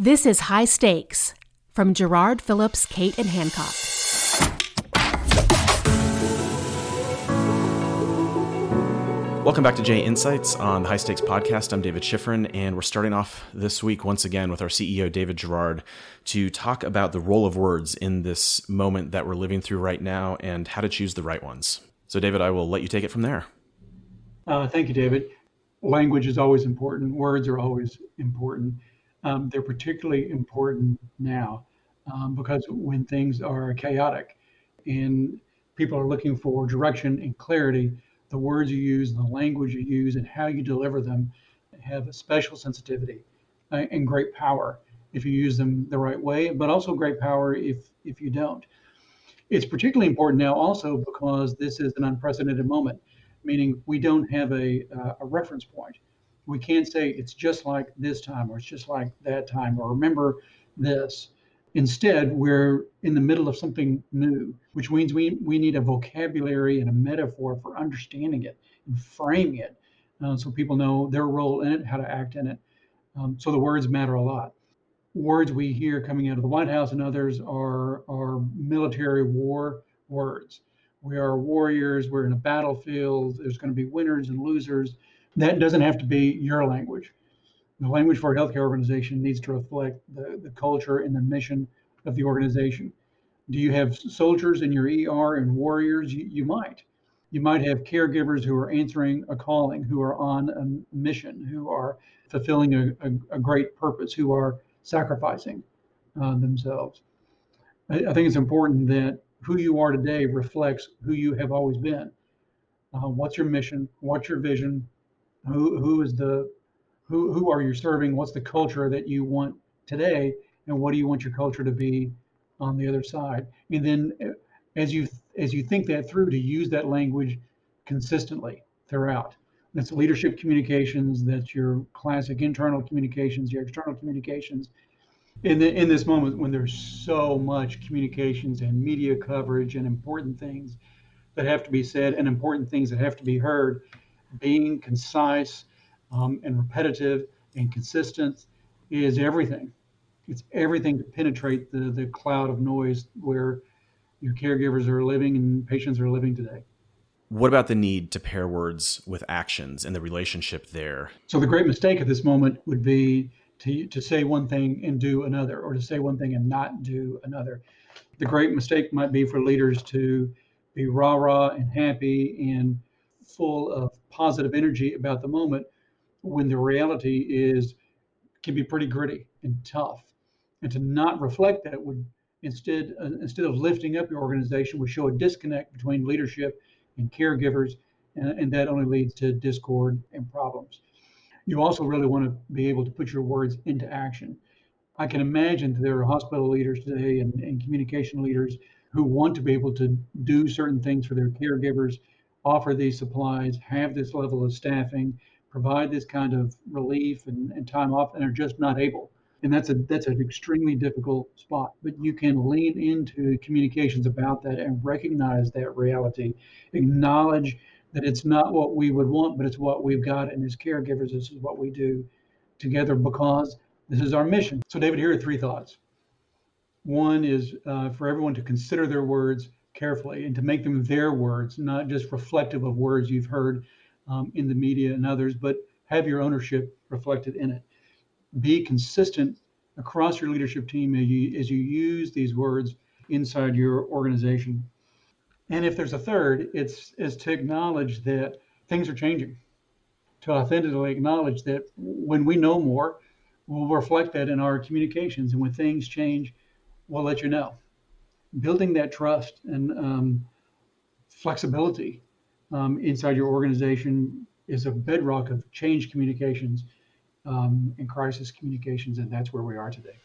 This is High Stakes from Jarrard Phillips, Cate, and Hancock. Welcome back to J Insights on the High Stakes Podcast. I'm David Schifrin, and we're starting off this week once again with our CEO, David Jarrard, to talk about the role of words in this moment that we're living through right now and how to choose the right ones. So, David, I will let you take it from there. Uh, thank you, David. Language is always important, words are always important. Um, they're particularly important now um, because when things are chaotic and people are looking for direction and clarity, the words you use, the language you use, and how you deliver them have a special sensitivity uh, and great power if you use them the right way, but also great power if if you don't. It's particularly important now also because this is an unprecedented moment, meaning we don't have a, uh, a reference point. We can't say it's just like this time or it's just like that time or remember this. Instead, we're in the middle of something new, which means we, we need a vocabulary and a metaphor for understanding it and framing it uh, so people know their role in it, how to act in it. Um, so the words matter a lot. Words we hear coming out of the White House and others are, are military war words. We are warriors, we're in a battlefield, there's going to be winners and losers. That doesn't have to be your language the language for a healthcare organization needs to reflect the, the culture and the mission of the organization. Do you have soldiers in your ER and warriors? You, you might. You might have caregivers who are answering a calling, who are on a mission, who are fulfilling a, a, a great purpose, who are sacrificing uh, themselves. I, I, think it's important that who you are today reflects who you have always been. Uh, what's your mission? What's your vision? Who, who is the who who are you serving? What's the culture that you want today, and what do you want your culture to be on the other side? And then uh, as you as you think that through, to use that language consistently throughout. That's leadership communications. That's your classic internal communications, your external communications. In the, in this moment when there's so much communications and media coverage and important things that have to be said and important things that have to be heard, being concise um, and repetitive and consistent is everything. It's everything to penetrate the, the cloud of noise where your caregivers are living and patients are living today. What about the need to pair words with actions and the relationship there? So, the great mistake at this moment would be to, to say one thing and do another, or to say one thing and not do another. The great mistake might be for leaders to be rah rah and happy and full of positive energy about the moment when the reality is can be pretty gritty and tough. And to not reflect that would instead uh, instead of lifting up your organization would show a disconnect between leadership and caregivers and, and that only leads to discord and problems. You also really want to be able to put your words into action. I can imagine that there are hospital leaders today and, and communication leaders who want to be able to do certain things for their caregivers, offer these supplies, have this level of staffing, provide this kind of relief and, and time off and are just not able. And that's a that's an extremely difficult spot. But you can lean into communications about that and recognize that reality. Acknowledge that it's not what we would want but it's what we've got. And as caregivers this is what we do together because this is our mission. So david here are three thoughts. One is uh, for everyone to consider their words carefully and to make them their words not just reflective of words you've heard um, in the media and others, but have your ownership reflected in it. Be consistent across your leadership team as you, as you use these words inside your organization. And if there's a third, it's is to acknowledge that things are changing, to authentically acknowledge that when we know more, we'll reflect that in our communications, and when things change, we'll let you know. Building that trust and um, flexibility um, inside your organization is a bedrock of change communications um, and crisis communications, and that's where we are today.